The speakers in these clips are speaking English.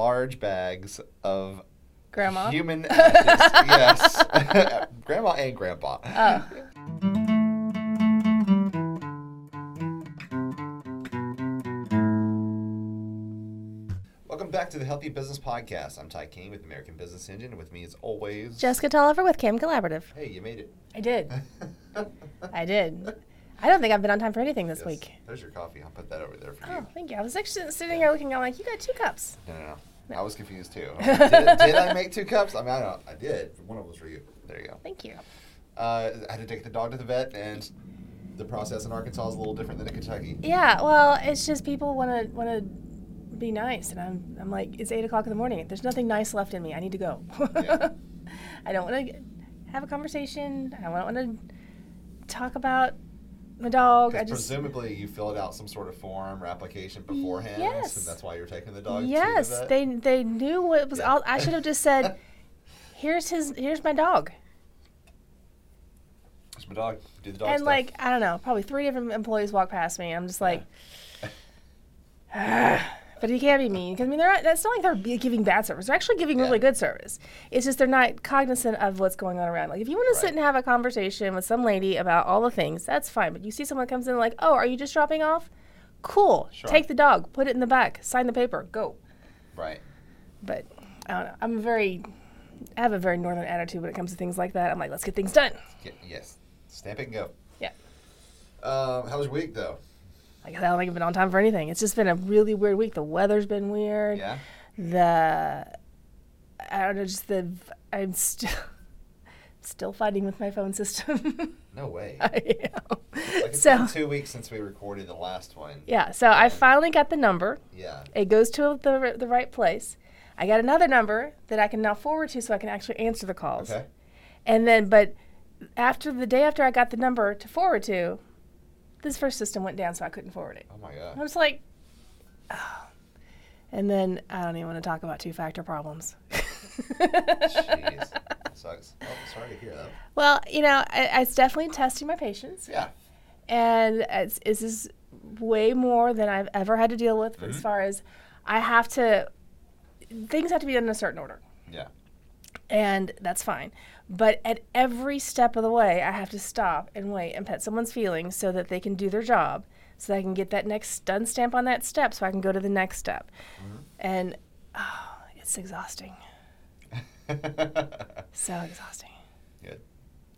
large bags of Grandma. human ashes. yes, grandma and grandpa. Oh. Welcome back to the Healthy Business Podcast. I'm Ti King with American Business Engine, and with me as always. Jessica Tolliver with Cam Collaborative. Hey, you made it. I did. I did. I don't think I've been on time for anything this Yes. week. There's your coffee. I'll put that over there for Oh, you. Oh, thank you. I was actually sitting here looking. I'm like, you got two cups. No, no, no. I was confused too. Like, did, did I make two cups? I mean, I don't. I did. One of them was for you. There you go. Thank you. Uh, I had to take the dog to the vet, and the process in Arkansas is a little different than in Kentucky. Yeah. Well, it's just people want to want to be nice, and I'm I'm like, it's eight o'clock in the morning. There's nothing nice left in me. I need to go. Yeah. I don't want to have a conversation. I don't want to talk about my dog. I just presumably you filled out some sort of form or application beforehand, Yes. and that's why you're taking the dog. yes, the they they knew what was. Yeah. All, I should have just said, "Here's his. Here's my dog." It's my dog. Do the dog and stuff. like I don't know, probably three different employees walk past me. I'm just like, but you can't be mean because I mean they're not, that's not like they're giving bad service. They're actually giving really good service. It's just they're not cognizant of what's going on around. Like if you want to sit and have a conversation with some lady about all the things, that's fine. But you see someone comes in like, oh, are you just dropping off? Cool. Sure. Take the dog, put it in the back, sign the paper, go. right. But I don't know. I'm very, I have a very northern attitude when it comes to things like that. I'm like, let's get things done. Get, yes. Stamp it and go. Yeah. Um, how was your week though? Like I don't think I've been on time for anything. It's just been a really weird week. The weather's been weird. Yeah. The I don't know, just the I'm still still fighting with my phone system. No way. I am. Like it's so been two weeks since we recorded the last one. yeah, so I finally got the number. Yeah. It goes to the the right place. I got another number that I can now forward to, so I can actually answer the calls. Okay. And then, but after the day after I got the number to forward to, this first system went down, so I couldn't forward it. Oh my god! I was like, oh. And then I don't even want to talk about two factor problems. Jeez. That sucks. Oh, sorry to hear that. Well, you know, I, it's definitely testing my patience. Yeah. And it's, this is way more than I've ever had to deal with as Mhm. far as I have to, things have to be done in a certain order. Yeah. And that's fine. But at every step of the way, I have to stop and wait and pet someone's feelings so that they can do their job, so that I can get that next done stamp on that step, so I can go to the next step. Mm-hmm. And oh, it's exhausting. So exhausting.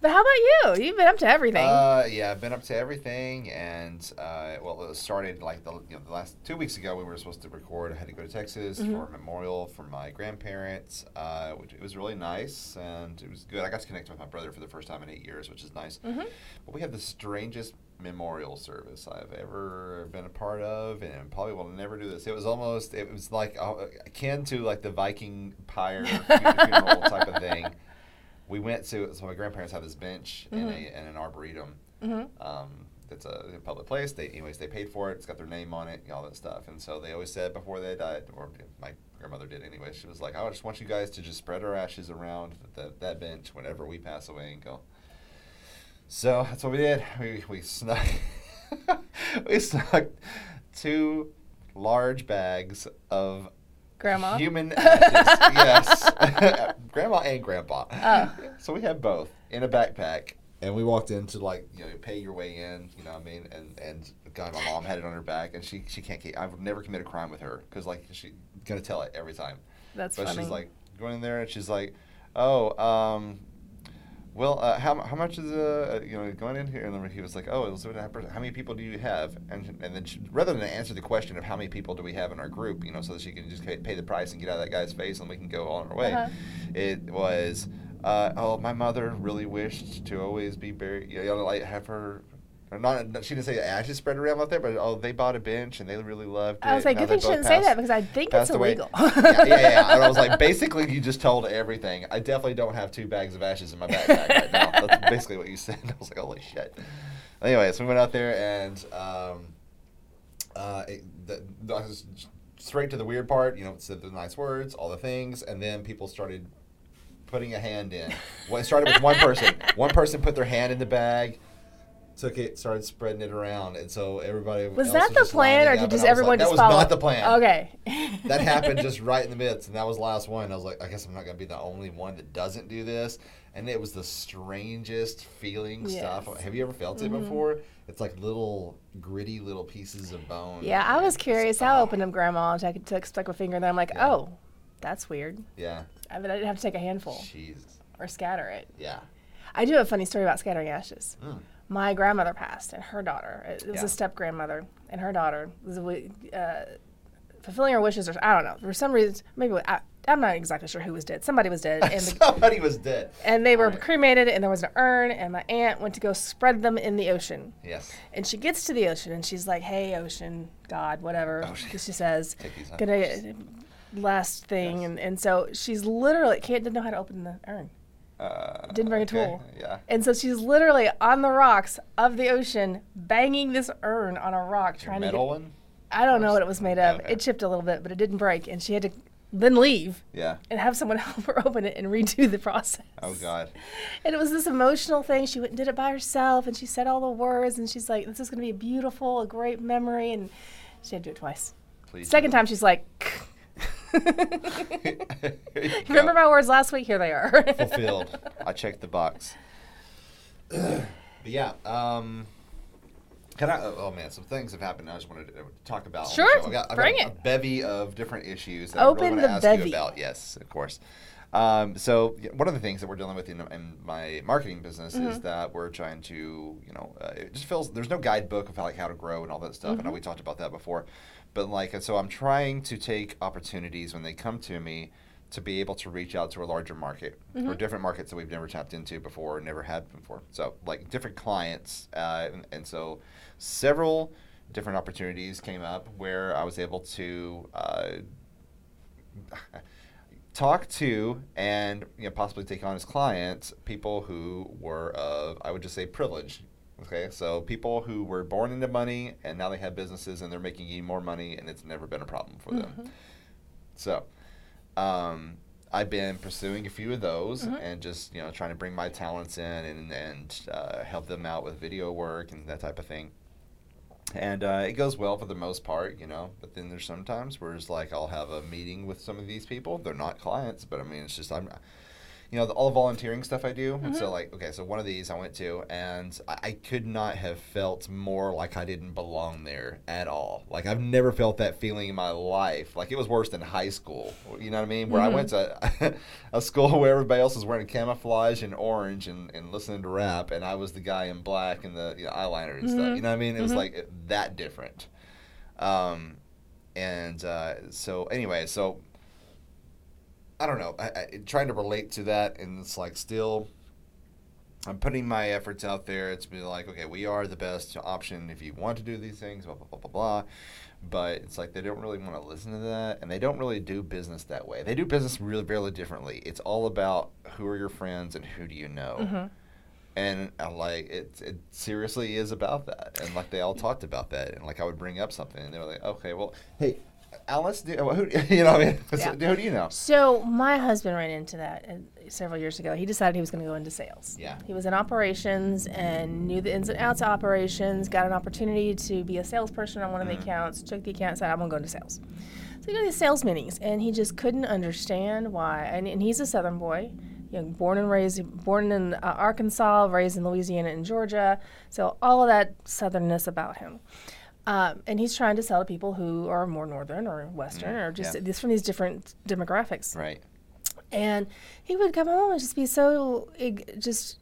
But how about you? You've been up to everything. Uh, yeah, I've been up to everything, and uh, well, it started like the, you know, the last two weeks ago. We were supposed to record. I had to go to Texas Mm-hmm. for a memorial for my grandparents, uh, which it was really nice and it was good. I got to connect with my brother for the first time in eight years, which is nice. Mhm. But we had the strangest memorial service I've ever been a part of, and probably will never do this. It was almost, it was like uh, akin to like the Viking pyre funeral type of thing. We went to so my grandparents have this bench in a in an arboretum. Mhm. Um, it's a, a public place. They anyways they paid for it. It's got their name on it, and all that stuff. And so they always said before they died, or my grandmother did anyway. She was like, "I just want you guys to just spread our ashes around that that bench whenever we pass away and go." So that's what we did. We we snuck we snuck two large bags of Grandma? human ashes. yes, grandma and grandpa. Oh. So we had both in a backpack, and we walked into like you know pay your way in. You know what I mean? And and God, my mom had it on her back, and she she can't. keep- I've never committed a crime with her because like she's gonna tell it every time. That's but funny. she's like going in there, and she's like, oh um. Well, uh, how, how much is uh, you know going in here? And then he was like, "Oh, it was how many people do you have?" And and then she, rather than answer the question of how many people do we have in our group, you know, so that she can just pay, the price and get out of that guy's face and we can go on our way, Uh-huh. it was, uh, "Oh, my mother really wished to always be buried. You know, like have her." Or Not, she didn't say the ashes spread around out there, but oh, they bought a bench and they really loved it. I was like, good thing she didn't say that because I think it's passed away. illegal. yeah, yeah, yeah. And I was like, basically, you just told everything. I definitely don't have two bags of ashes in my backpack right now. That's basically what you said. I was like, holy shit. Anyway, so we went out there and um, uh, it, the, the, straight to the weird part. You know, said the nice words, all the things, and then people started putting a hand in. Well, it started with one person. One person put their hand in the bag. Took it, started spreading it around, and so everybody Was that the just plan, or did just everyone like, just that follow? was not the plan. Okay. that happened just right in the midst, and that was the last one. I was like, I guess I'm not gonna be the only one that doesn't do this. And it was the strangest feeling stuff. Yes. Mm-hmm. Have you ever felt it before? It's like little gritty little pieces of bone. Yeah, I was curious. it's- I opened up grandma and took, took stuck my finger, and then I'm like, Yeah. oh, that's weird. Yeah. I mean, I didn't have to take a handful Jesus. or scatter it. Yeah. I do have a funny story about scattering ashes. Mm. My grandmother passed, and her daughter. It was Yeah. a step grandmother, and her daughter was uh, fulfilling her wishes, or I don't know. For some reason, maybe I, I'm not exactly sure who was dead. Somebody was dead, and the, Somebody was dead. and they were Right. cremated, and there was an urn, and my aunt went to go spread them in the ocean. Yes. And she gets to the ocean, and she's like, "Hey, ocean, God, whatever." Ocean. She says, "Gonna last thing," Yes. and, and so she's literally can't didn't know how to open the urn. Uh, Didn't bring a tool. Yeah. And so she's literally on the rocks of the ocean, banging this urn on a rock, trying to. Metal one. I don't know what it was made of. Okay. It chipped a little bit, but it didn't break, and she had to then leave Yeah. and have someone help her open it and redo the process. Oh God. And it was this emotional thing. She went and did it by herself, and she said all the words, and she's like, "This is going to be a beautiful, a great memory." And she had to do it twice. Please. Second do. time, she's like, "Remember my words last week? Here they are." fulfilled. I checked the box. but yeah, um, can I? Oh, oh, man, some things have happened. I just wanted to talk about. Sure, show. I got, I bring got it. A bevy of different issues. That Open I really the want to ask bevy. you about. Yes, of course. Um, so one of the things that we're dealing with in, in my marketing business is Mm-hmm. that we're trying to, you know, uh, it just feels there's no guidebook of how, like how to grow and all that stuff. I know Mm-hmm. we talked about that before, but like so I'm trying to take opportunities when they come to me to be able to reach out to a larger market Mm-hmm. or different markets that we've never tapped into before, or never had before. So like different clients, uh, and, and so several different opportunities came up where I was able to. Uh, talk to and you know, possibly take on as clients people who were of I would just say privilege. Okay, so people who were born into money and now they have businesses and they're making even more money and it's never been a problem for them. So, um, I've been pursuing a few of those Mhm. and just you know trying to bring my talents in and and uh, help them out with video work and that type of thing. And uh, it goes well for the most part, you know. But then there's sometimes where it's like I'll have a meeting with some of these people. They're not clients, but I mean it's just I'm, you know, the, all the volunteering stuff I do. And so like okay, so one of these I went to, and I, I could not have felt more like I didn't belong there at all. Like I've never felt that feeling in my life. Like it was worse than high school. You know what I mean? Where I went to a school where everybody else was wearing camouflage and orange and, and listening to rap, and I was the guy in black and the you know, eyeliner and stuff. You know what I mean? It was Mhm. like that different. Um, and uh, so anyway, so I don't know. I, I trying to relate to that, and it's like still. I'm putting my efforts out there. It's be like, okay, we are the best option if you want to do these things, blah blah blah blah blah. But it's like they don't really want to listen to that, and they don't really do business that way. They do business really, really differently. It's all about who are your friends and who do you know, Mhm. and I like it. It seriously is about that, and like they all talked about that, and like I would bring up something, and they were like, okay, well, hey, Alice, do, who, you know, I mean, Yeah. who do you know? So my husband ran into that uh, several years ago. He decided he was going to go into sales. Yeah. He was in operations and knew the ins and outs of operations. Got an opportunity to be a salesperson on one of the Mhm. accounts. Took the account. Said, "I'm going to go into sales." So he got these sales meetings, and he just couldn't understand why. And, and he's a Southern boy, you know, born and raised, born in uh, Arkansas, raised in Louisiana and Georgia. So all of that Southernness about him. Um, and he's trying to sell to people who are more northern or western Mm, or just yeah. this from these different demographics. Right. And he would come home and just be so just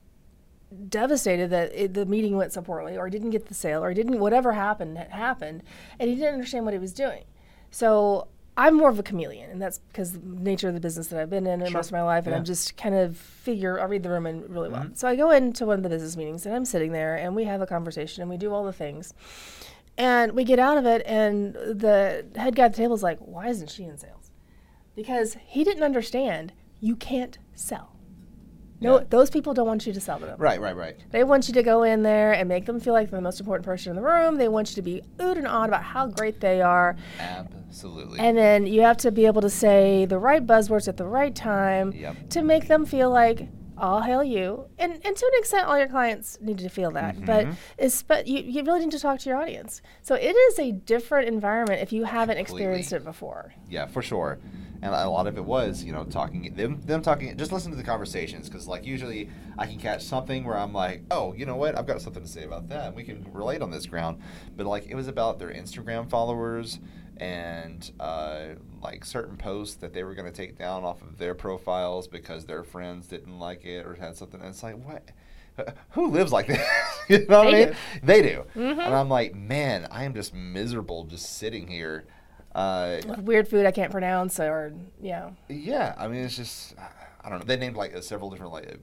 devastated that it, the meeting went so poorly, or he didn't get the sale, or he didn't whatever happened happened, and he didn't understand what he was doing. So I'm more of a chameleon, and that's because the nature of the business that I've been in Sure. most of my life, and Yeah. I'm just kind of figure I read the room and really well. Mhm. So I go into one of the business meetings, and I'm sitting there, and we have a conversation, and we do all the things. And we get out of it, and the head guy at the table is like, Why isn't she in sales? Because he didn't understand you can't sell. No, Yeah. those people don't want you to sell to them. Right, right, right. They want you to go in there and make them feel like they're the most important person in the room. They want you to be oohed and awed about how great they are. Absolutely. And then you have to be able to say the right buzzwords at the right time Yep. to make them feel like, all hail you, and and to an extent, all your clients need to feel that. But Mhm. it's but you, you really need to talk to your audience. So it is a different environment if you haven't experienced it before. Yeah, for sure. And a lot of it was, you know, talking them them talking. Just listen to the conversations because, like, usually I can catch something where I'm like, oh, you know what, I've got something to say about that. and We can relate on this ground. But like, it was about their Instagram followers and uh, like certain posts that they were going to take down off of their profiles because their friends didn't like it or had something. And it's like, what? Who lives like that? you know what I mean? do. They do. Mhm. And I'm like, man, I am just miserable just sitting here. Uh, weird food I can't pronounce, or yeah, yeah, I mean, it's just I don't know. They named like uh, several different like uh,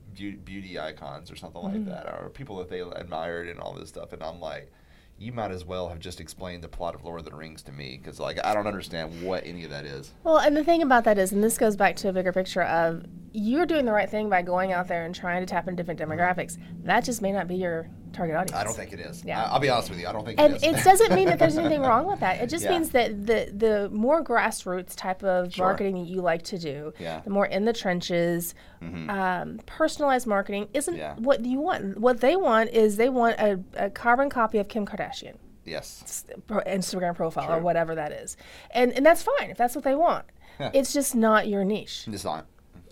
beauty icons or something like Mhm. that, or people that they admired and all this stuff. And I'm like, you might as well have just explained the plot of Lord of the Rings to me because like I don't understand what any of that is. Well, and the thing about that is, and this goes back to a bigger picture of you're doing the right thing by going out there and trying to tap into different demographics. That just may not be your target audience. I don't think it is. Yeah. I, will be honest with you. I don't think it is. And it doesn't mean that there's anything wrong with that. It just Yeah. means that the the more grassroots type of Sure. marketing that you like to do, Yeah. the more in the trenches, Mhm. um, personalized marketing isn't Yeah. what you want. What they want is they want a, a carbon copy of Kim Kardashian. yes. Instagram profile or whatever that is, and and that's fine if that's what they want. Yeah. It's just not your niche, It's not.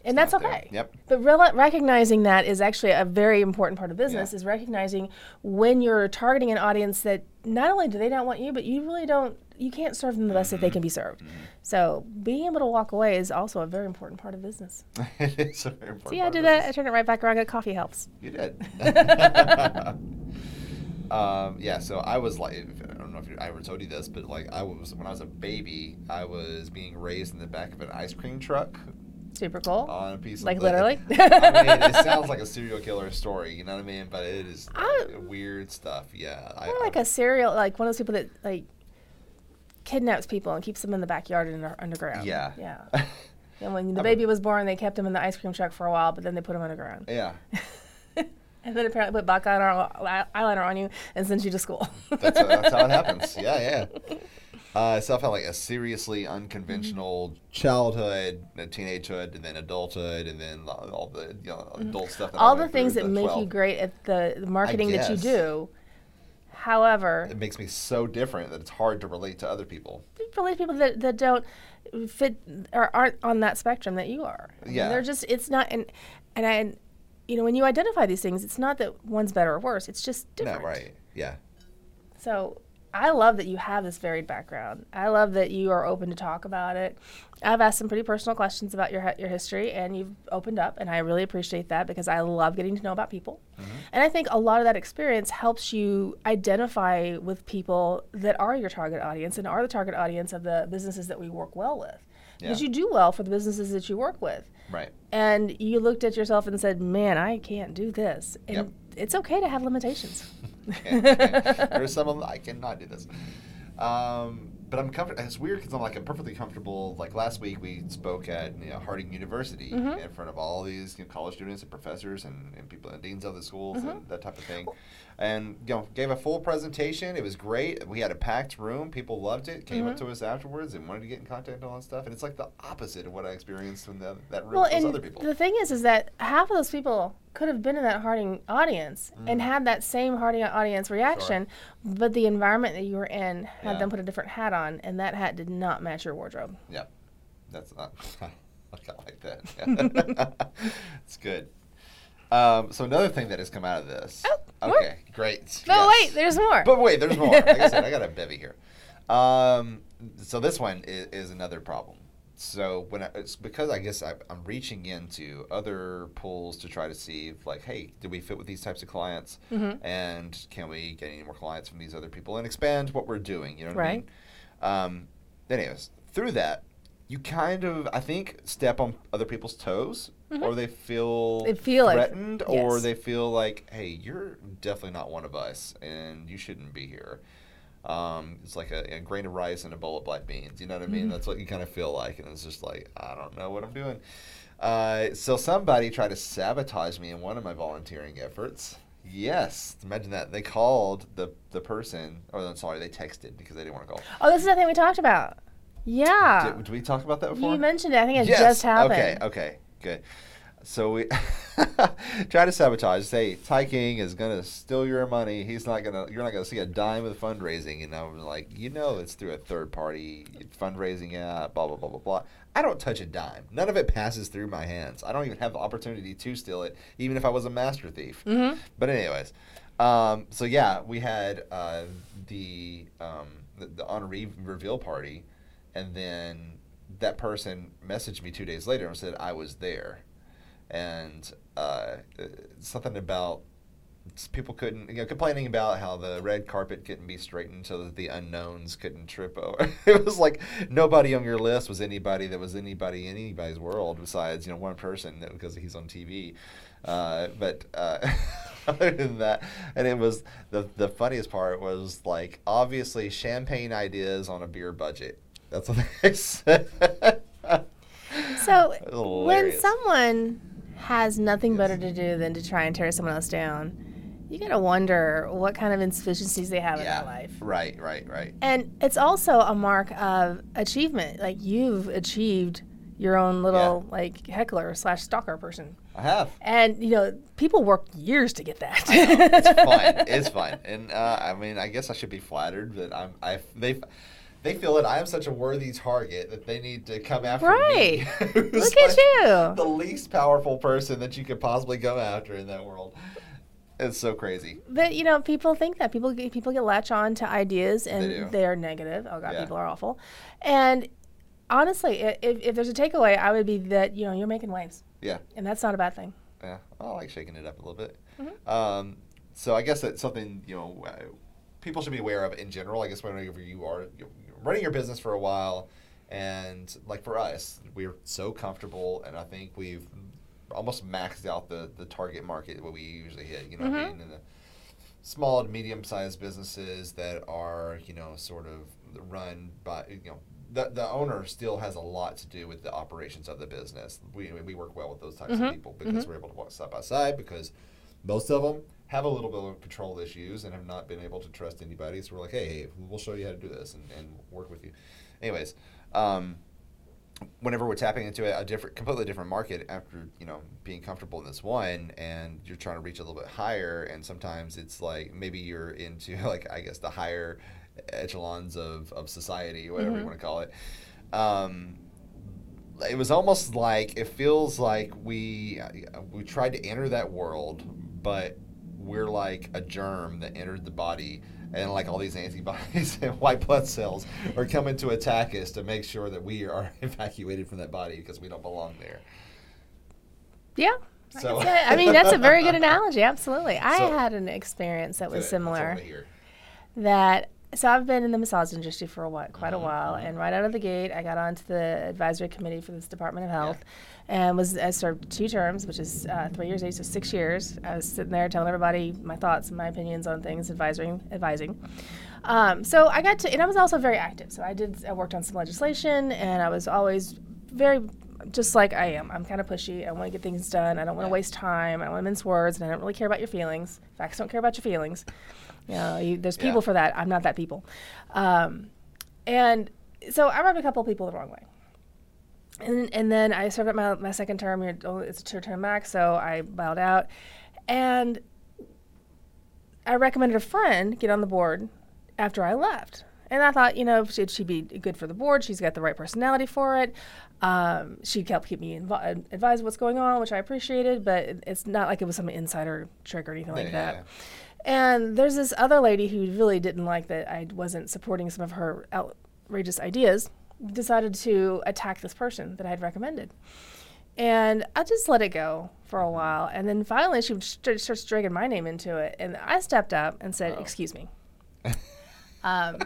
And that's not there. okay. Yep. But real recognizing that is actually a very important part of business. Yeah. Is recognizing when you're targeting an audience that not only do they not want you, but you really don't. You can't serve them the best that Mm-hmm. they can be served. So being able to walk away is also a very important part of business. it is a very important. See, I did that. I turned it right back around. Got coffee helps. You did. um, yeah, so I was like, I don't know if you, I ever told you this, but like I was when I was a baby, I was being raised in the back of an ice cream truck Super cool. on a piece Like of literally? I mean, it sounds like a serial killer story, you know what I mean? But it is I- weird stuff. Yeah, I, like a serial, like one of those people that like kidnaps people and keeps them in the backyard and under- underground. yeah, Yeah. And when the I baby was born, they kept him in the ice cream truck for a while, but then they put him underground. yeah. and then apparently put black eyeliner, eyeliner on you and sent you to school. That's, uh, that's how it happens. Yeah, yeah. Uh, so I felt like a seriously unconventional childhood, uh, teenagehood, and then adulthood, and then all the you know, adult stuff. Mm-hmm. All the things that at make you great at the, the marketing that you do. However, It makes me so different that it's hard to relate to other people. really people that, that don't fit or aren't on that spectrum that you are. Yeah. they're just it's not and and I you know when you identify these things, it's not that one's better or worse. It's just different. No, right? Yeah. So I love that you have this varied background. I love that you are open to talk about it. I've asked some pretty personal questions about your your history, and you've opened up, and I really appreciate that because I love getting to know about people. Mm-hmm. And I think a lot of that experience helps you identify with people that are your target audience and are the target audience of the businesses that we work well with. Because Yeah. you do well for the businesses that you work with. Right. And you looked at yourself and said, "Man, I can't do this." And Yep. it's okay to have limitations. There's some of them I cannot do this. Um, but I'm comfortable. It's weird because I'm like I'm perfectly comfortable. Like last week, we spoke at you know, Harding University Mhm. in front of all these you know, college students and professors and, and people and deans of the schools Mm-hmm. and that type of thing. And you know, gave a full presentation. It was great. We had a packed room. People loved it. Came up Mhm. to us afterwards and wanted to get in contact and all that stuff. And it's like the opposite of what I experienced in the, that room Well, with those other people. the thing is, is that half of those people could have been in that Harding audience and Mm. had that same Harding audience reaction, but the environment that you were in had Yeah. them put a different hat on, and that hat did not match your wardrobe. Yeah, that's not. I like that. it's good. Um, so another thing that has come out of this. Oh, more? okay, great. No, yes. wait, there's more. But wait, there's more. Like I said, I got a bevy here. Um, so this one is, is another problem. So when I, it's because I guess I, I'm reaching into other pools to try to see if like, hey, do we fit with these types of clients, Mhm. and can we get any more clients from these other people and expand what we're doing? You know what I mean? Um, anyways, through that, you kind of I think step on other people's toes, Mhm. or they feel They feel like- threatened, or they feel like, hey, you're definitely not one of us, and you shouldn't be here. Um, it's like a, a grain of rice and a bowl of black beans. You know what I mean? Mhm. That's what you kind of feel like, and it's just like I don't know what I'm doing. Uh, so somebody tried to sabotage me in one of my volunteering efforts. Yes, imagine that. They called the the person, or I'm sorry, they texted because they didn't want to call. oh, this is the thing we talked about. Yeah. Did, did we talk about that before? you mentioned it. I think it yes. just happened. Okay. Okay. Good. so we try to sabotage. Say Ti King is gonna steal your money. He's not gonna. You're not gonna see a dime of fundraising. And I'm like, you know, it's through a third party fundraising app. Blah blah blah blah blah. I don't touch a dime. None of it passes through my hands. I don't even have the opportunity to steal it, even if I was a master thief. Mm-hmm. But anyways, um, so yeah, we had uh, the, um, the the honoree reveal party, and then that person messaged me two days later and said I was there, and uh, something about people couldn't you know complaining about how the red carpet couldn't be straightened so that the unknowns couldn't trip over. It was like nobody on your list was anybody that was anybody in anybody's world besides you know one person that, because he's on tv uh, but uh, other than that and it was the the funniest part was like obviously champagne ideas on a beer budget that's what they said So when someone has nothing Yes. better to do than to try and tear someone else down, you gotta wonder what kind of insufficiencies they have in their life. right right right And it's also a mark of achievement. Like you've achieved your own little like heckler slash stalker person. i have And you know, people work years to get that. it's fine. It's fine. and uh, I mean, I guess I should be flattered but I'm. I they they feel that I am such a worthy target that they need to come after Right. me. Look at you. The least powerful person that you could possibly go after in that world. It's so crazy. But you know, people think that people get, people get latch on to ideas and do. they are negative. Oh God, Yeah. people are awful. And honestly, if, if there's a takeaway, I would be that you know you're making waves, Yeah, and that's not a bad thing. yeah. I like shaking it up a little bit. Mhm. Um, so I guess that's something you know people should be aware of in general. I guess whenever you are running your business for a while, and like for us, we're so comfortable, and I think we've almost maxed out the the target market what we usually hit. You know, what I mean, in the small and medium sized businesses that are you know sort of run by you know. The, the owner still has a lot to do with the operations of the business. We, we work well with those types Mhm. of people because Mhm. we're able to walk side by side because most of them have a little bit of control issues and have not been able to trust anybody. So we're like, hey, we'll show you how to do this and, and work with you. Anyways, um, whenever we're tapping into a, a different, completely different market after you know being comfortable in this one, and you're trying to reach a little bit higher, and sometimes it's like maybe you're into like I guess the higher echelons of, of society, whatever you Mhm. want to call it. Um, it was almost like it feels like we we tried to enter that world, but we're like a germ that entered the body, and like all these antibodies and white blood cells are coming to attack us to make sure that we are evacuated from that body because we don't belong there. Yeah. I So-. I mean, that's a very good analogy. Absolutely. I So- had an experience that was Good. That's what similar. That so I've been in the massage industry for a while, quite a Mhm, while, and right out of the gate, I got onto the advisory committee for this Department of Health, and was I served two terms, which is uh, three years each, so six years. I was sitting there telling everybody my thoughts and my opinions on things, advising, advising. Um, so I got to, and I was also very active. So I did, I worked on some legislation, and I was always very just like I am. I'm kind of pushy. I want to get things done. I don't want to Yeah. waste time. I don't want to mince words, and I don't really care about your feelings. Facts don't care about your feelings. You know, you, there's people Yeah. for that. I'm not that people. Um, and so I rubbed a couple of people the wrong way. And, and then I served out my, my second term. Oh, It's a two term max, so I bowed out. And I recommended a friend get on the board after I left. And I thought, you know, should she be good for the board? She's got the right personality for it. Um, she helped keep me invo- advised what's going on, which I appreciated, but it- it's not like it was some insider trick or anything like Yeah. And there's this other lady who really didn't like that I wasn't supporting some of her outrageous ideas, decided to attack this person that I had recommended. And I just let it go for a while. And then finally, she st- starts dragging my name into it. And I stepped up and said, Oh. Excuse me. um,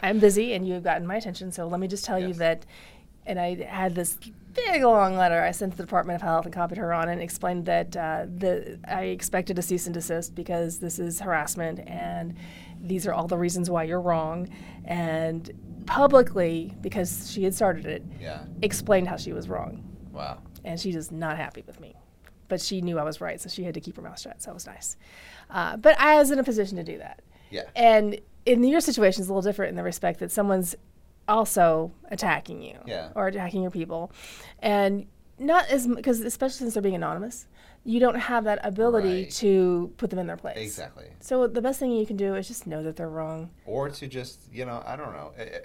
I'm busy and you've gotten my attention. So let me just tell you that. And I had this big long letter I sent to the Department of Health and copied her on it and explained that uh, the, I expected a cease and desist because this is harassment and these are all the reasons why you're wrong. And publicly, because she had started it, Yeah. explained how she was wrong Wow. and she was not happy with me. But she knew I was right, so she had to keep her mouth shut. So it was nice. Uh, but I was in a position to do that. Yeah. And in your situation, it's a little different in the respect that someone's also attacking you Yeah. or attacking your people, and not as because especially since they're being anonymous, you don't have that ability Right. to put them in their place. Exactly. So the best thing you can do is just know that they're wrong. or to just you know I don't know. Eh, eh,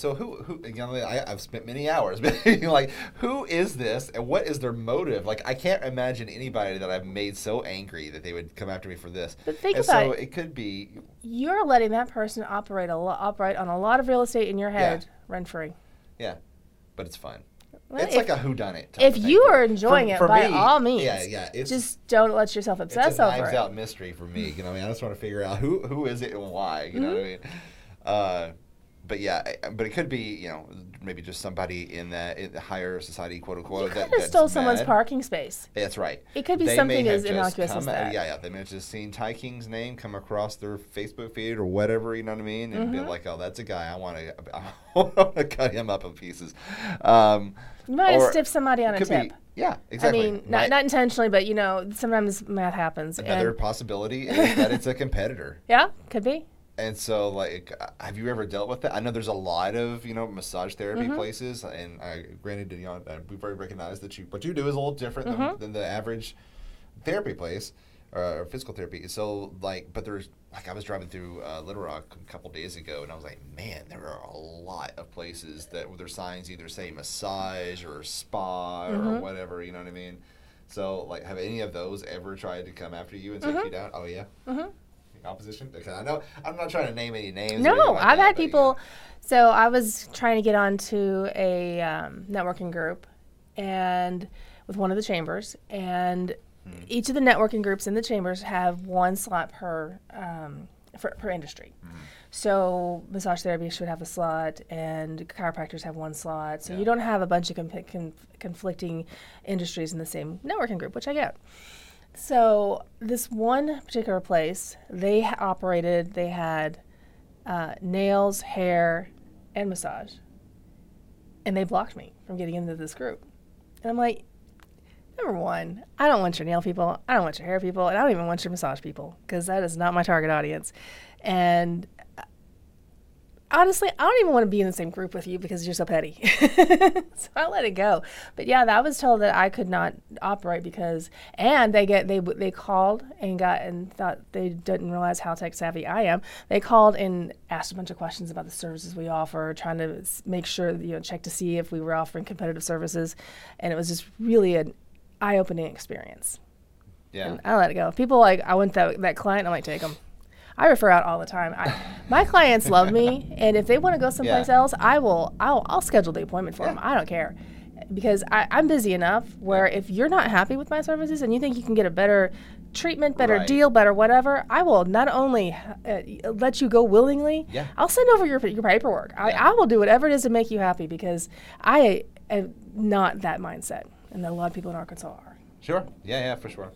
So who who you know I, I've spent many hours being like who is this and what is their motive? Like I can't imagine anybody that I've made so angry that they would come after me for this. But think and about so it. it could be You're letting that person operate a lo- operate on a lot of real estate in your head rent free. yeah, but it's fun. Well, it's if, like a whodunit. type if of thing you are enjoying for- it, for by me, all means, Yeah, yeah. It's just don't let yourself it's obsess a over knives it. out mystery for me. You know, what I mean, I just want to figure out who who is it and why. You know what I mean? Uh, but yeah, but it could be you know maybe just somebody in that in the higher society, quote You unquote. could that, have stole someone's parking space. That's right. It could be They something as innocuous as come- that. Yeah, yeah. They may have just seen Ti King's name come across their Facebook feed or whatever, you know what I mean? And be Mhm. like, oh, that's a guy. I want to I want to cut him up in pieces. Um, You might have stiffed somebody on a tip. Be, yeah, exactly. I mean, not, not intentionally, but you know, sometimes math happens. Another possibility is that it's a competitor. yeah, could be. And so, like, uh, have you ever dealt with that? I know there's a lot of you know massage therapy Mhm. places, and I granted, you know, uh, we've already recognized that you what you do is a little different than, Mhm. than the average therapy place uh, or physical therapy. So, like, but there's like I was driving through uh, Little Rock a couple days ago, and I was like, man, there are a lot of places that where their signs either say massage or spa or Mhm. whatever. You know what I mean? So, like, have any of those ever tried to come after you and take Mhm. you down? Oh yeah hmm opposition? Because I know I'm not trying to name any names. No, like I've that, had people. know. So I was trying to get onto a um, networking group, and with one of the chambers, and Hmm. each of the networking groups in the chambers have one slot per um, for, per industry. Hmm. So massage therapists would have a slot, and chiropractors have one slot. So Yeah. you don't have a bunch of conf- conflicting industries in the same networking group, which I get. So this one particular place, they operated. They had uh, nails, hair, and massage, and they blocked me from getting into this group. And I'm like, number one, I don't want your nail people, I don't want your hair people, and I don't even want your massage people because that is not my target audience. And honestly, I don't even want to be in the same group with you because you're so petty. so I let it go. But yeah, that was told that I could not operate because, and they get they they called and got and thought they didn't realize how tech savvy I am. They called and asked a bunch of questions about the services we offer, trying to make sure you know check to see if we were offering competitive services, and it was just really an eye-opening experience. Yeah. And I let it go. People like I want that that client, I might take them. I refer out all the time. I, my clients love me, and if they want to go someplace Yeah. else, I will. I'll, I'll schedule the appointment for Yeah. them. I don't care, because I, I'm busy enough where if you're not happy with my services and you think you can get a better treatment, better Right. deal, better whatever, I will not only uh, let you go willingly. Yeah. I'll send over your your paperwork. I, I will do whatever it is to make you happy because I am not that mindset, and a lot of people in Arkansas are. Sure. Yeah, yeah, for sure.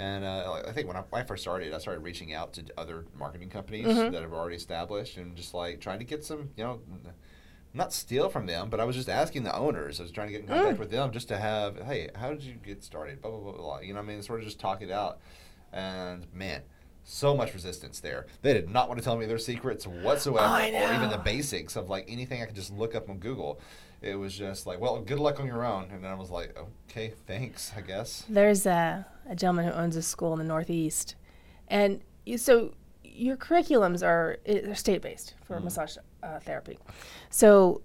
And uh, I think when I, when I first started, I started reaching out to other marketing companies Mhm. that have already established and just like trying to get some, you know, not steal from them, but I was just asking the owners. I was trying to get in contact Mm. with them just to have, hey, how did you get started? Blah, blah, blah, blah. You know what I mean? Sort of just talk it out. And man, so much resistance there. They did not want to tell me their secrets whatsoever or even the basics of like anything I could just look up on Google. It was just like, well, good luck on your own. And then I was like, okay, thanks, I guess. There's a, a gentleman who owns a school in the Northeast, and you, so your curriculums are are state based for Mhm. massage uh, therapy. So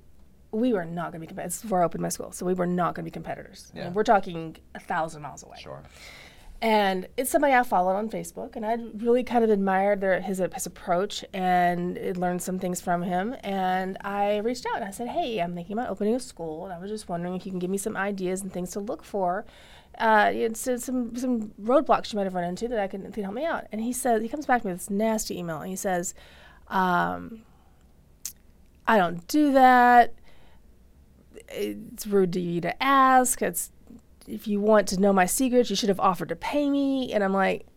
we were not going to be competitors. Before I opened my school, so we were not going to be competitors. I mean, Yeah. we're talking a thousand miles away. Sure. And it's somebody I followed on Facebook, and I really kind of admired their, his his approach and learned some things from him. And I reached out and I said, "Hey, I'm thinking about opening a school, and I was just wondering if you can give me some ideas and things to look for, uh, some some roadblocks you might have run into that I can, can help me out." And he says he comes back with this nasty email, and he says, um, "I don't do that. It's rude to you to ask. It's if you want to know my secrets, you should have offered to pay me. And I'm like,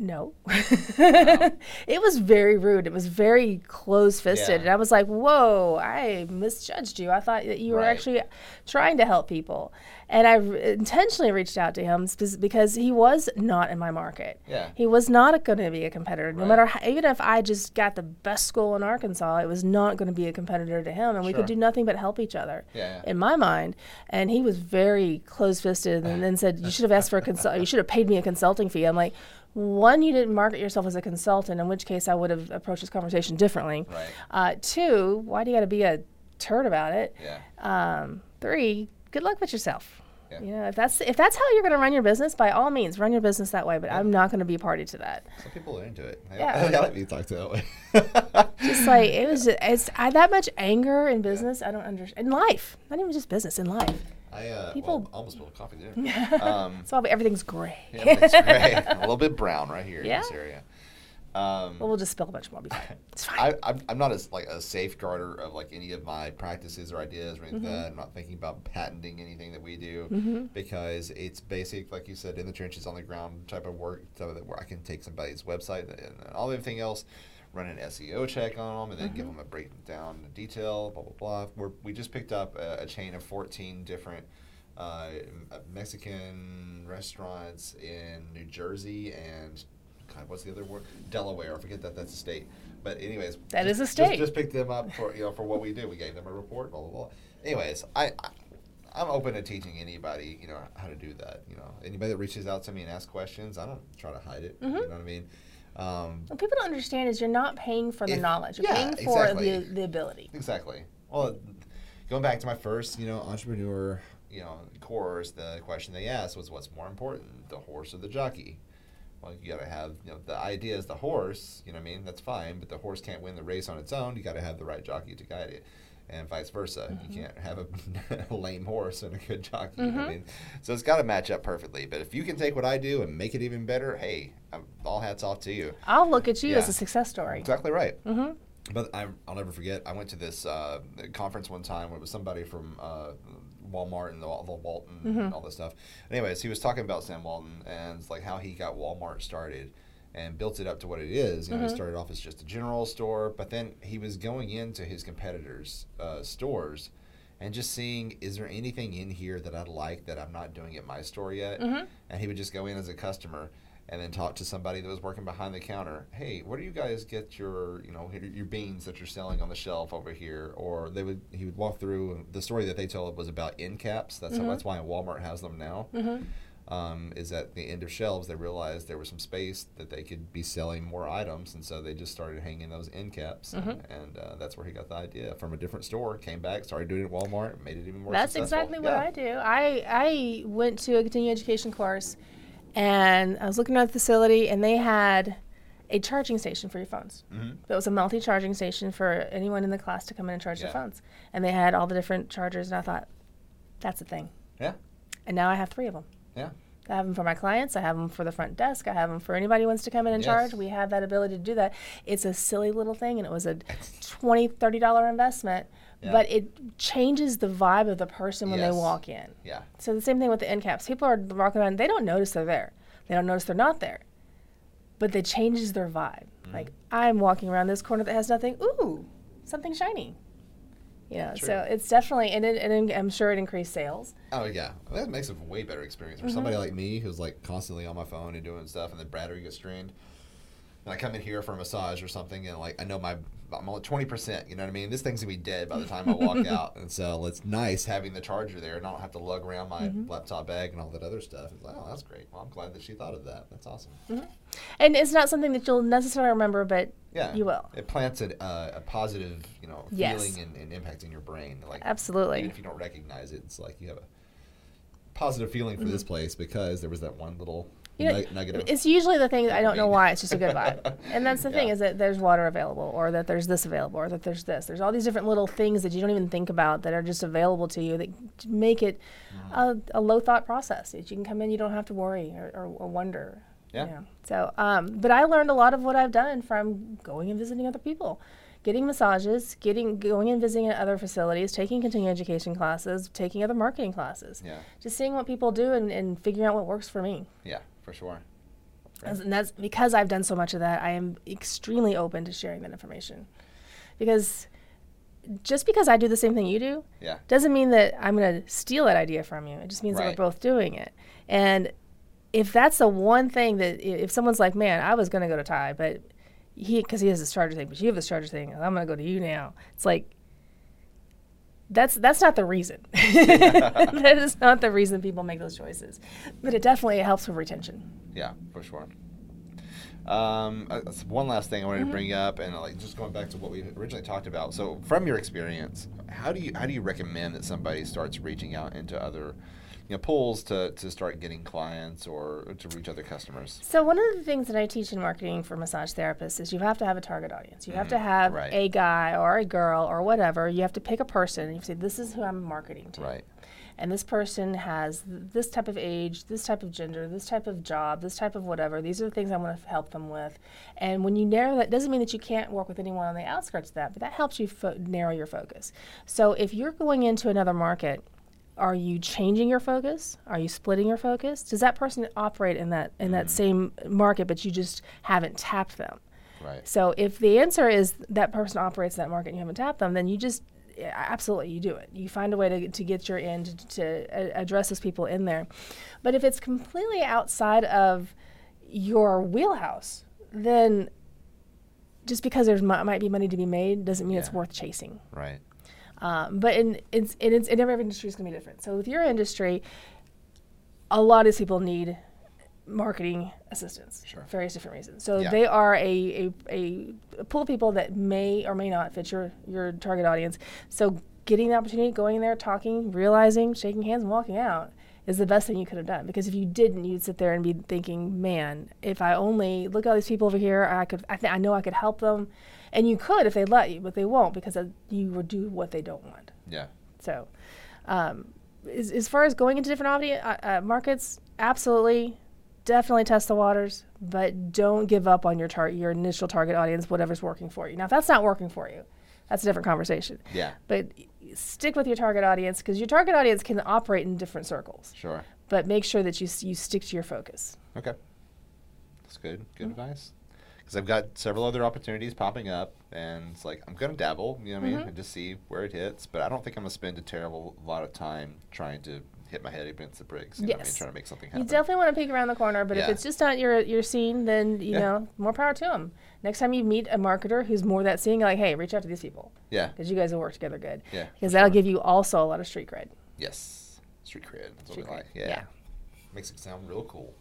no. it was very rude. It was very close fisted. Yeah. And I was like, whoa, I misjudged you. I thought that you were actually trying to help people. And I r- intentionally reached out to him because he was not in my market. Yeah. He was not going to be a competitor. No matter how, even if I just got the best school in Arkansas, it was not going to be a competitor to him. And we could do nothing but help each other Yeah, yeah. in my mind. And he was very close fisted and then said, You should have asked for a consult. You should have paid me a consulting fee. I'm like, one, you didn't market yourself as a consultant, in which case I would have approached this conversation differently. Right. Uh, two, why do you got to be a turd about it? Yeah. Um, three, good luck with yourself. Yeah. You know, if that's if that's how you're going to run your business, by all means, run your business that way. But I'm not going to be a party to that. Some people are into it. Yeah. I like being talked to that way. Just like it was, just, it's I, that much anger in business. I don't understand. In life, not even just business. In life, I uh, People- well, almost spilled coffee there. Um, all everything's gray. yeah, it's great. A little bit brown right here in this area. Um, Well, we'll just spill a bunch more. I'll be fine. It's fine. I, I'm, I'm not as like a safeguarder of like any of my practices or ideas or anything. Mm-hmm. like that. I'm not thinking about patenting anything that we do because it's basic, like you said, in the trenches, on the ground type of work, so that where I can take somebody's website and all the everything else, run an SEO check on them, and then give Mm-hmm. them a breakdown in detail, blah blah blah. We're, we just picked up a, a chain of 14 different. Uh, Mexican restaurants in New Jersey and God, what's the other word? Delaware. I forget that that's a state. But anyways, That just- is a just- state. Just, picked them up for you know for what we do. We gave them a report. Blah blah blah. Anyways, I, I I'm open to teaching anybody you know how to do that. You know anybody that reaches out to me and asks questions, I don't try to hide it. Mm-hmm. You know what I mean? Um, What people don't understand is you're not paying for the If- knowledge. You're yeah, paying for exactly. the, the ability. Exactly. Well, going back to my first, you know, entrepreneur, you know, course, the question they asked was, "What's more important, the horse or the jockey?" Well, you got to have, you know, the idea is the horse. You know what I mean? That's fine, but the horse can't win the race on its own. You got to have the right jockey to guide it, and vice versa. You can't have a, lame horse and a good jockey. What I mean? So it's got to match up perfectly. But if you can take what I do and make it even better, hey, I'm, all hats off to you. I'll look at you as a success story. Exactly right. Mm-hmm. But I, I'll never forget. I went to this uh, conference one time where it was somebody from uh, Walmart and the, the Walton and all this stuff. Anyways, he was talking about Sam Walton and like how he got Walmart started and built it up to what it is. You know, he mm-hmm. started off as just a general store, but then he was going into his competitors' uh, stores and just seeing is there anything in here that I'd like that I'm not doing at my store yet? Mm-hmm. And he would just go in as a customer and then talk to somebody that was working behind the counter. Hey, where do you guys get your, you know, your, beans that you're selling on the shelf over here? Or they would he would walk through. The story that they told was about end caps. That's how, mm-hmm. that's why Walmart has them now. Um, is at the end of shelves they realized there was some space that they could be selling more items, and so they just started hanging those end caps, and, and uh, that's where he got the idea from a different store. Came back, started doing it at Walmart, made it even more. That's successful. exactly what I do. I I went to a continuing education course, and I was looking at the facility, and they had a charging station for your phones. Mhm. That was a multi-charging station for anyone in the class to come in and charge Yeah. their phones. And they had all the different chargers, and I thought, that's a thing. Yeah, And now I have three of them. Yeah. I have them for my clients. I have them for the front desk. I have them for anybody who wants to come in and Yes. charge. We have that ability to do that. It's a silly little thing, and it was a $20, $30 investment, Yeah. but it changes the vibe of the person when Yes. they walk in. Yeah. So the same thing with the end caps. People are walking around, they don't notice they're there. They don't notice they're not there. But it changes their vibe. Mm-hmm. Like, I'm walking around this corner that has nothing. Ooh, something shiny. Know, True. so it's definitely, and, it, and I'm sure it increased sales. Oh yeah, that makes a way better experience for somebody mm-hmm. like me who's like constantly on my phone and doing stuff, and the battery gets drained. And I come in here for a massage or something, and like I know my I'm only twenty percent. You know what I mean? This thing's gonna be dead by the time I walk out, and so it's nice having the charger there, and I don't have to lug around my laptop bag and all that other stuff. It's like, oh, that's great. Well, I'm glad that she thought of that. That's awesome. And it's not something that you'll necessarily remember, but Yeah, you will. It plants a, uh, a positive, you know, Yes. feeling and, and impact in your brain. Like Absolutely. even if you don't recognize it, it's like you have a positive feeling for this place because there was that one little Mm-hmm. You know, nug- nugget it's usually the thing that I don't know why. It's just a good vibe. And that's the thing is that there's water available, or that there's this available, or that there's this. There's all these different little things that you don't even think about that are just available to you that make it Mm-hmm. a, a low thought process. That you can come in, you don't have to worry or, or, or wonder. you Yeah. know. So, um, but I learned a lot of what I've done from going and visiting other people, getting massages, getting going and visiting other facilities, taking continuing education classes, taking other marketing classes. Yeah, Just seeing what people do and, and figuring out what works for me. yeah, for sure. And that's because I've done so much of that. I am extremely open to sharing that information, because just because I do the same thing you do Yeah. doesn't mean that I'm going to steal that idea from you. It just means that we're both doing it. And if that's the one thing that if someone's like, "Man, I was going to go to Ti, but he because he has this charger thing, but you have this charger thing, and I'm going to go to you now." It's like that's that's not the reason. that is not the reason people make those choices. But it definitely helps with retention. Yeah, for sure. Um, uh, one last thing I wanted Mm-hmm. to bring up, and uh, like just going back to what we originally talked about. So, from your experience, how do you how do you recommend that somebody starts reaching out into other, you know, pools to to start getting clients or to reach other customers? So one of the things that I teach in marketing for massage therapists is you have to have a target audience. You have to mm-hmm. have right. a guy or a girl or whatever. You have to pick a person and you say, "This is who I'm marketing to." Right. And this person has th- this type of age, this type of gender, this type of job, this type of whatever. These are the things I want to help them with. And when you narrow that, doesn't mean that you can't work with anyone on the outskirts of that, but that helps you fo- narrow your focus. So if you're going into another market, are you changing your focus? Are you splitting your focus? Does that person operate in that in that mm-hmm. same market, but you just haven't tapped them? Right. So if the answer is that person operates in that market and you haven't tapped them, then you just absolutely you do it. You find a way to, to get your in to, to address those people in there. But if it's completely outside of your wheelhouse, then just because there's mi- might be money to be made doesn't mean it's worth chasing. Right. Um, but in it's, in it's in every industry is going to be different. So with your industry, a lot of people need marketing assistance Sure. for various different reasons. So Yeah. they are a, a, a pool of people that may or may not fit your, your target audience. So getting the opportunity, going in there, talking, realizing, shaking hands, and walking out is the best thing you could have done. Because if you didn't, you'd sit there and be thinking, "Man, if I only look at all these people over here, I could. I, th- I know I could help them." And you could if they let you, but they won't because you would do what they don't want. Yeah. So, um, as, as far as going into different audience, uh, uh, markets, absolutely, definitely test the waters, but don't give up on your tar- your initial target audience, whatever's working for you. Now, if that's not working for you, that's a different conversation. Yeah. But stick with your target audience because your target audience can operate in different circles. Sure. But make sure that you you stick to your focus. Okay. That's good. Good Mm-hmm. advice. Because I've got several other opportunities popping up, and it's like I'm gonna dabble. You know what I mean? Mm-hmm. And just see where it hits. But I don't think I'm gonna spend a terrible lot of time trying to hit my head against the bricks. You know what I mean? Yes. Trying to make something happen. You definitely want to peek around the corner, but if it's just not your your scene, then you Yeah. know more power to them. Next time you meet a marketer who's more that scene, like, hey, reach out to these people yeah. because you guys will work together good. Yeah. Because that'll sure. give you also a lot of street cred. Yes. Street cred. That's Street what we cred, like. Yeah. yeah. Makes it sound real cool.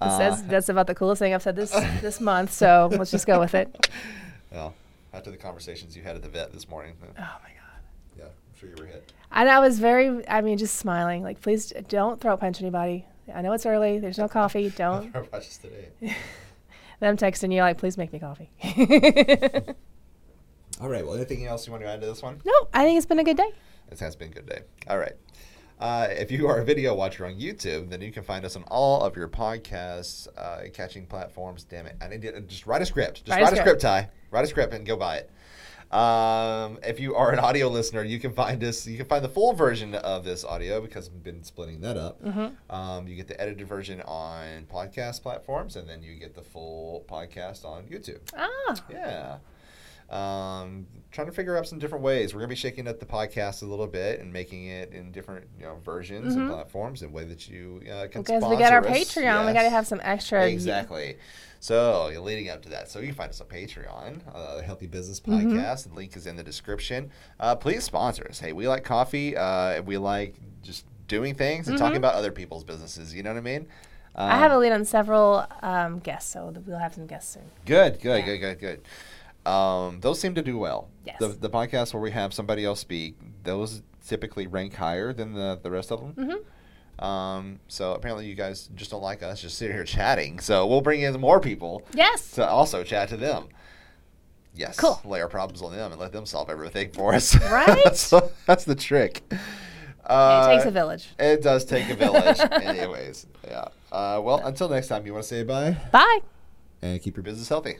Uh, says that's about the coolest thing I've said this this month. So let's just go with it. well, after the conversations you had at the vet this morning, Oh my god. yeah, I'm sure you were hit. And I was very, I mean, just smiling. Like, please don't throat punch anybody. I know it's early. There's no coffee. Don't. I watched today. then I'm texting you like, please make me coffee. All right. Well, anything else you want to add to this one? no, I think it's been a good day. It has been a good day. All right. Uh, if you are a video watcher on YouTube, then you can find us on all of your podcasts uh, catching platforms. Damn it! I need to just write a script. Just Write a write, a script, script. Ti. Write a script and go buy it. Um, if you are an audio listener, you can find us. You can find the full version of this audio because we've been splitting that up. Um, you get the edited version on podcast platforms, and then you get the full podcast on YouTube. Ah, Yeah. Um, trying to figure out some different ways. We're gonna be shaking up the podcast a little bit and making it in different you know versions and platforms in a way that you uh, can. because we got our us. Patreon, we got to have some extra. Exactly. So you're leading up to that. So you can find us on Patreon, uh, the Healthy Business Mm-hmm. Podcast. The link is in the description. Uh, please sponsor us. Hey, we like coffee. Uh, we like just doing things and talking about other people's businesses. You know what I mean? Mm-hmm. I have a Um, lead on several um, guests, so we'll have some guests soon. Good, good, Yeah. good, good, good. Um, those seem to do well. Yes. The, the podcasts where we have somebody else speak, those typically rank higher than the, the rest of them. Mm-hmm. Um, so apparently you guys just don't like us just sitting here chatting. So we'll bring in more people Yes. to also chat to them. Yes. Cool. Lay our problems on them and let them solve everything for us. Right? so that's the trick. Uh, it takes a village. It does take a village. Anyways, yeah. Uh, well, until next time, you want to say bye Bye. and keep your business healthy.